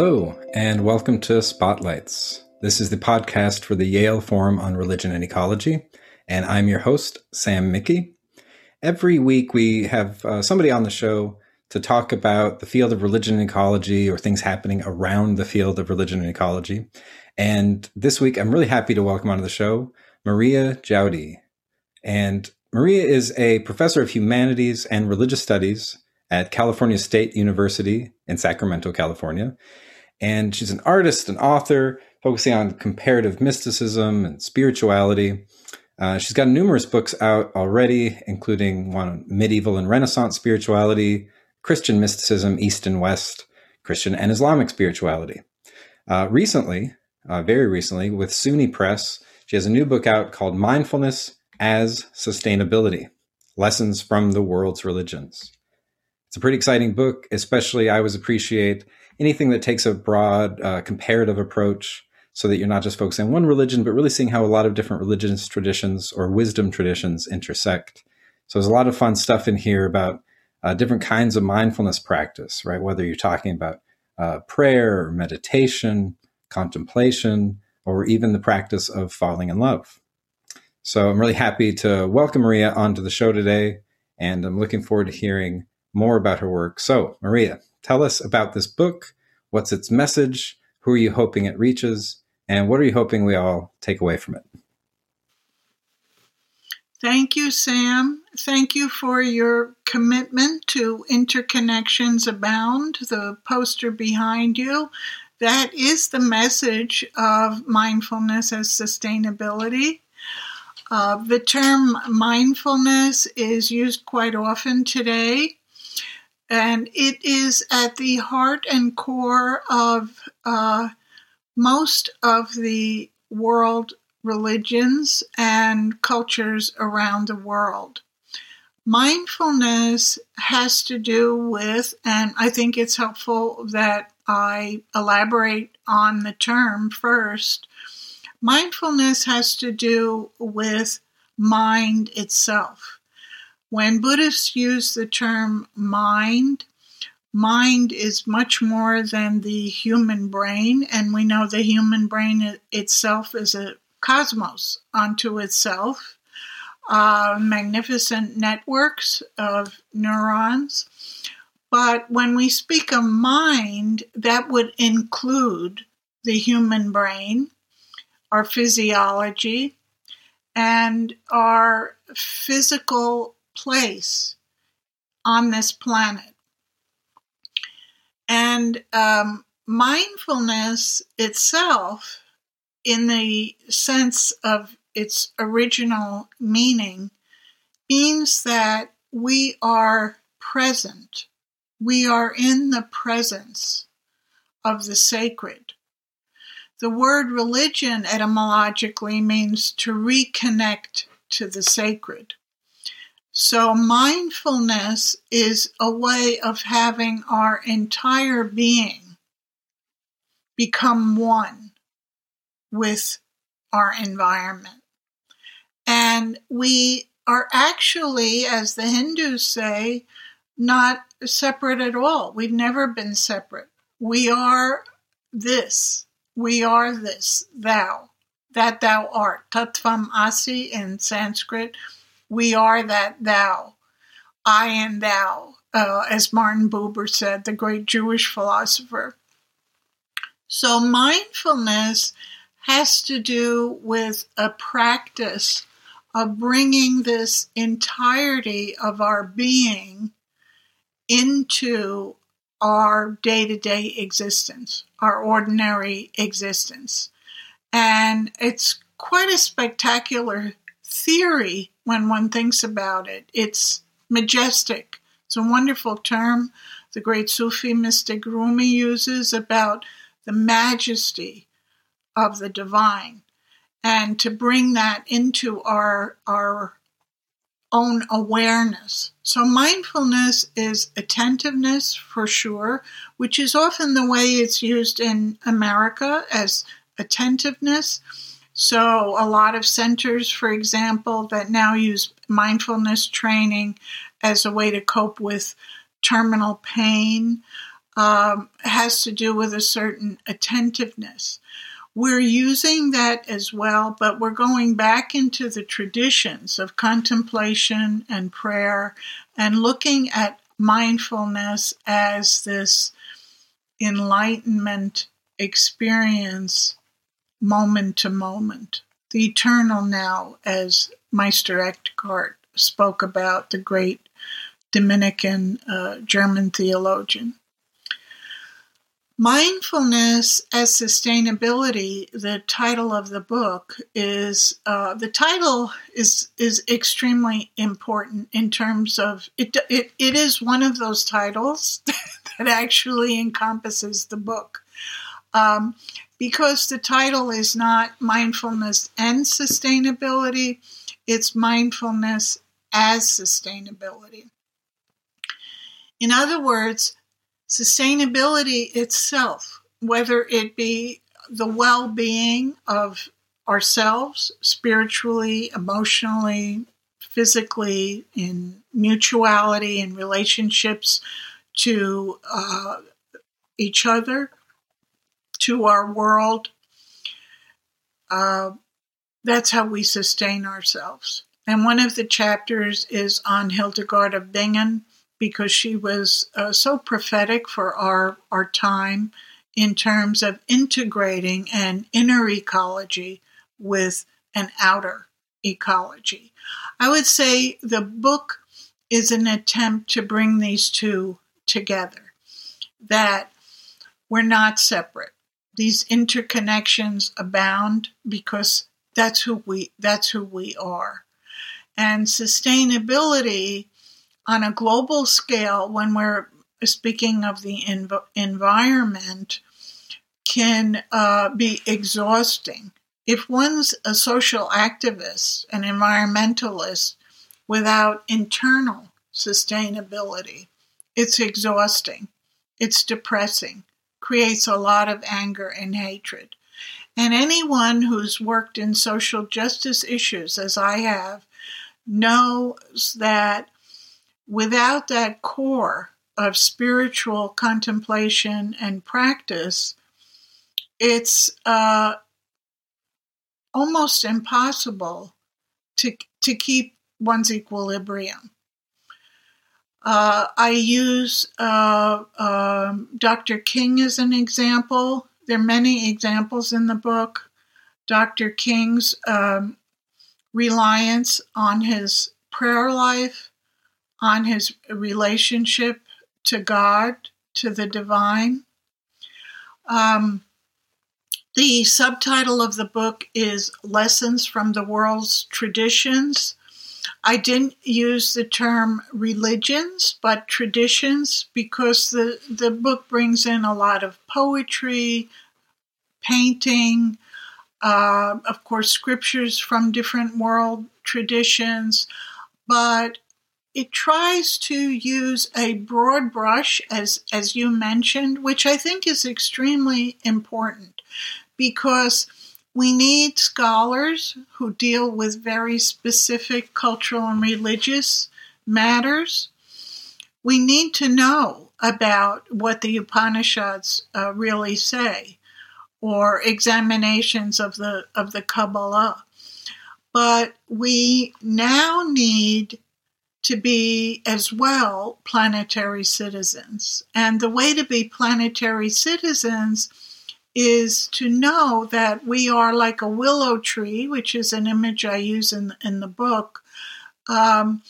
Hello, and welcome to Spotlights. This is the podcast for the Yale Forum on Religion and Ecology, and I'm your host, Sam Mickey. Every week, we have uh, somebody on the show to talk about the field of religion and ecology or things happening around the field of religion and ecology. And this week, I'm really happy to welcome onto the show Maria Jaoudi. And Maria is a professor of humanities and religious studies at California State University in Sacramento, California. And she's an artist and author focusing on comparative mysticism and spirituality. Uh, she's got numerous books out already, including one on medieval and Renaissance spirituality, Christian mysticism, East and West, Christian and Islamic spirituality. Uh, recently, uh, very recently, with SUNY Press, she has a new book out called Mindfulness as Sustainability Lessons from the World's Religions. It's a pretty exciting book, especially I always appreciate anything that takes a broad uh, comparative approach so that you're not just focusing on one religion, but really seeing how a lot of different religious traditions or wisdom traditions intersect. So there's a lot of fun stuff in here about uh, different kinds of mindfulness practice, right? Whether you're talking about uh, prayer or meditation, contemplation, or even the practice of falling in love. So I'm really happy to welcome Maria onto the show today, and I'm looking forward to hearing more about her work. So, Maria, tell us about this book. What's its message? Who are you hoping it reaches? And what are you hoping we all take away from it? Thank you, Sam. Thank you for your commitment to Interconnections Abound, the poster behind you. That is the message of mindfulness as sustainability. Uh, the term mindfulness is used quite often today and it is at the heart and core of uh, most of the world religions and cultures around the world. Mindfulness has to do with, and I think it's helpful that I elaborate on the term first. Mindfulness has to do with mind itself. When Buddhists use the term mind, mind is much more than the human brain, and we know the human brain itself is a cosmos unto itself. Uh, magnificent networks of neurons. But when we speak of mind, that would include the human brain, our physiology, and our physical place on this planet. And um, mindfulness itself, in the sense of its original meaning, means that we are present. We are in the presence of the sacred. The word religion etymologically means to reconnect to the sacred. So, mindfulness is a way of having our entire being become one with our environment. And we are actually, as the Hindus say, not separate at all. We've never been separate. We are this. We are this, thou, that thou art. Tattvam asi in Sanskrit we are that thou. I am thou, uh, as Martin Buber said, the great Jewish philosopher. So mindfulness has to do with a practice of bringing this entirety of our being into our day to day existence, our ordinary existence. And it's quite a spectacular theory when one thinks about it. It's majestic. It's a wonderful term the great Sufi mystic Rumi uses about the majesty of the divine and to bring that into our our own awareness. So mindfulness is attentiveness for sure, which is often the way it's used in America as attentiveness. So, a lot of centers, for example, that now use mindfulness training as a way to cope with terminal pain. um, has to do with a certain attentiveness. We're using that as well, but we're going back into the traditions of contemplation and prayer and looking at mindfulness as this enlightenment experience moment to moment, the eternal now, as Meister Eckhart spoke about, the great Dominican uh, German theologian. Mindfulness as Sustainability, the title of the book is uh, the title is is extremely important in terms of it, it. It is one of those titles that actually encompasses the book, um, because the title is not mindfulness and sustainability; it's mindfulness as sustainability. In other words, sustainability itself, whether it be the well being of ourselves spiritually, emotionally, physically, in mutuality, in relationships to uh, each other, to our world. Uh, that's how we sustain ourselves. And one of the chapters is on Hildegard of Bingen, because she was uh, so prophetic for our, our time in terms of integrating an inner ecology with an outer ecology. I would say the book is an attempt to bring these two together, that we're not separate. These interconnections abound because that's who we that's who we are. And sustainability on a global scale, when we're speaking of the env- environment, can uh, be exhausting. If one's a social activist, an environmentalist, without internal sustainability, it's exhausting, it's depressing, creates a lot of anger and hatred. And anyone who's worked in social justice issues, as I have, knows that without that core of spiritual contemplation and practice, it's uh, almost impossible to, to keep one's equilibrium. Uh, I use uh, um, Dr. King as an example. There are many examples in the book. Dr. King's um, reliance on his prayer life, on his relationship to God, to the divine. Um, the subtitle of the book is Lessons from the World's Traditions. I didn't use the term religions, but traditions, because the, the book brings in a lot of poetry, painting, uh, of course, scriptures from different world traditions, but it tries to use a broad brush, as, as you mentioned, which I think is extremely important because we need scholars who deal with very specific cultural and religious matters. We need to know about what the Upanishads uh, really say or examinations of the of the Kabbalah. But we now need to be as well planetary citizens. And the way to be planetary citizens is to know that we are like a willow tree, which is an image I use in, in the book, um,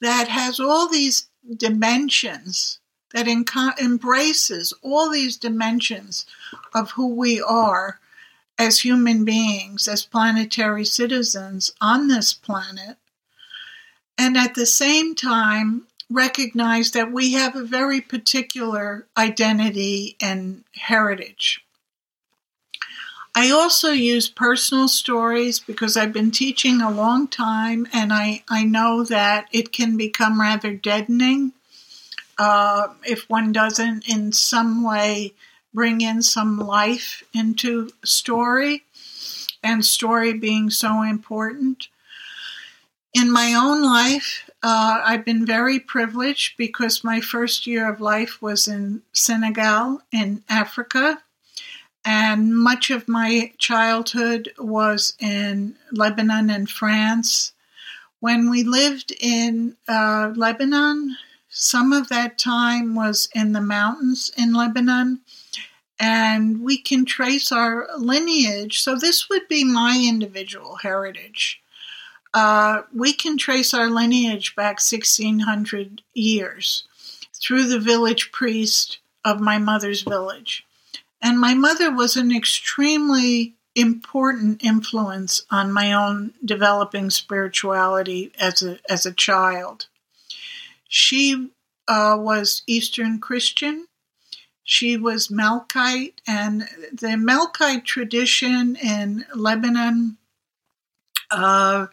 that has all these dimensions, that enco- embraces all these dimensions of who we are as human beings, as planetary citizens on this planet and at the same time recognize that we have a very particular identity and heritage. I also use personal stories because I've been teaching a long time and I, I know that it can become rather deadening uh, if one doesn't, in some way, bring in some life into story, and story being so important. In my own life, uh, I've been very privileged because my first year of life was in Senegal in Africa, and much of my childhood was in Lebanon and France. When we lived in uh, Lebanon, some of that time was in the mountains in Lebanon, and we can trace our lineage. So, this would be my individual heritage. Uh, we can trace our lineage back 1600 years through the village priest of my mother's village. And my mother was an extremely important influence on my own developing spirituality as a, as a child. She uh, was Eastern Christian. She was Melkite, and the Melkite tradition in Lebanon uh,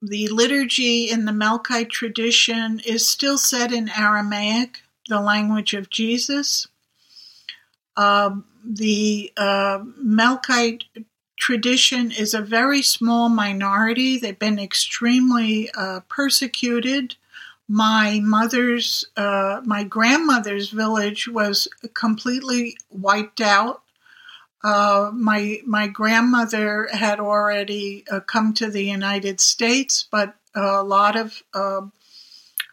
the liturgy in the Melkite tradition is still said in Aramaic, the language of Jesus. Uh, the uh, Melkite tradition is a very small minority. They've been extremely uh, persecuted. My mother's, uh, my grandmother's village was completely wiped out uh, my my grandmother had already uh, come to the United States, but a lot of uh,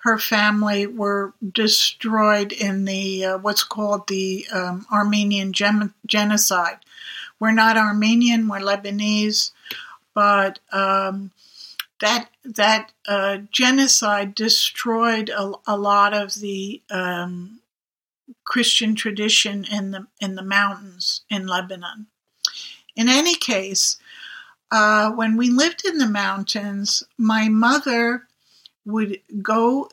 her family were destroyed in the uh, what's called the um, Armenian gen- genocide. We're not Armenian; we're Lebanese, but um, that that uh, genocide destroyed a, a, lot of the um, Christian tradition in the in the mountains in Lebanon. In any case, uh, when we lived in the mountains, my mother would go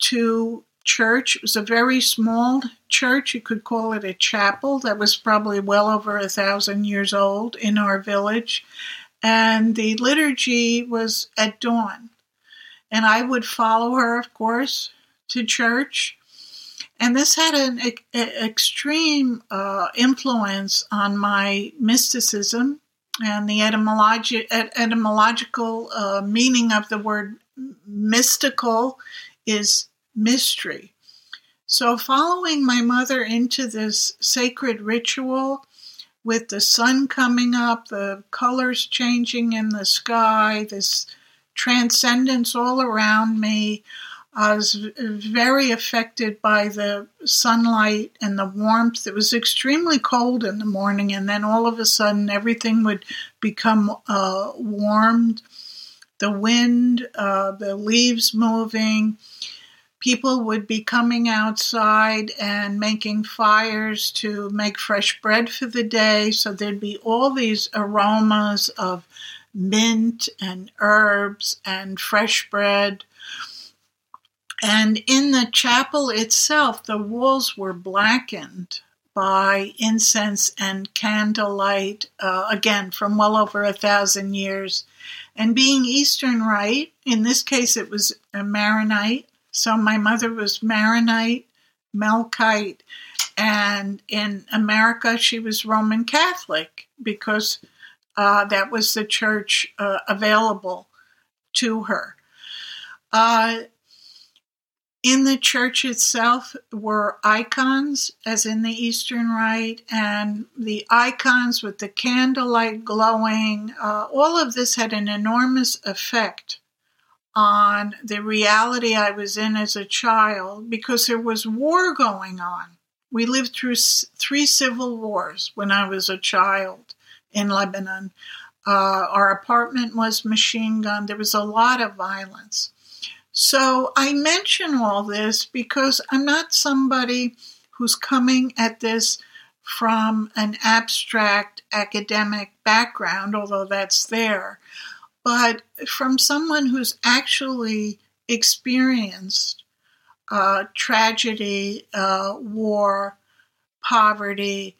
to church. It was a very small church. You could call it a chapel that was probably well over a thousand years old in our village. And the liturgy was at dawn. And I would follow her, of course, to church. And this had an extreme uh, influence on my mysticism and the etymologi- etymological uh, meaning of the word mystical is mystery. So, following my mother into this sacred ritual with the sun coming up, the colors changing in the sky, this transcendence all around me, I was very affected by the sunlight and the warmth. It was extremely cold in the morning, and then all of a sudden everything would become uh, warmed. The wind, uh, the leaves moving. People would be coming outside and making fires to make fresh bread for the day. So there'd be all these aromas of mint and herbs and fresh bread and in the chapel itself, the walls were blackened by incense and candlelight, uh, again, from well over a thousand years. And being Eastern Rite, in this case it was a Maronite. So my mother was Maronite, Melkite, and in America she was Roman Catholic because uh, that was the church uh, available to her. Uh, in the church itself were icons, as in the Eastern Rite, and the icons with the candlelight glowing. Uh, all of this had an enormous effect on the reality I was in as a child because there was war going on. We lived through three civil wars when I was a child in Lebanon. Uh, our apartment was machine gunned. There was a lot of violence. So I mention all this because I'm not somebody who's coming at this from an abstract academic background, although that's there, but from someone who's actually experienced uh, tragedy, uh, war, poverty,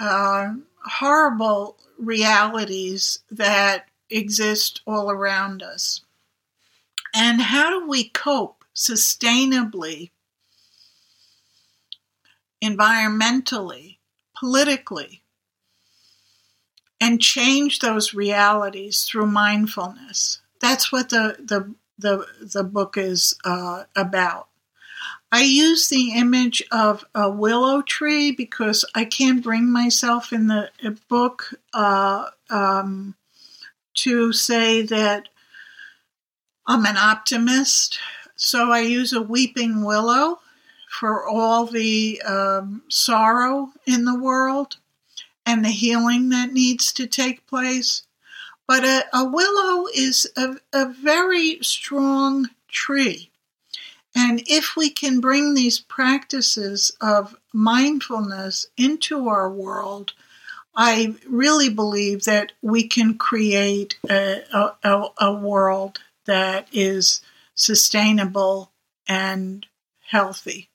uh, horrible realities that exist all around us. And how do we cope sustainably, environmentally, politically, and change those realities through mindfulness? That's what the, the the the book is uh, about. I use the image of a willow tree because I can't bring myself in the book uh, um, to say that I'm an optimist. So I use a weeping willow for all the um, sorrow in the world and the healing that needs to take place. But a, a willow is a, a very strong tree. And if we can bring these practices of mindfulness into our world, I really believe that we can create a, a, a world that is sustainable and healthy.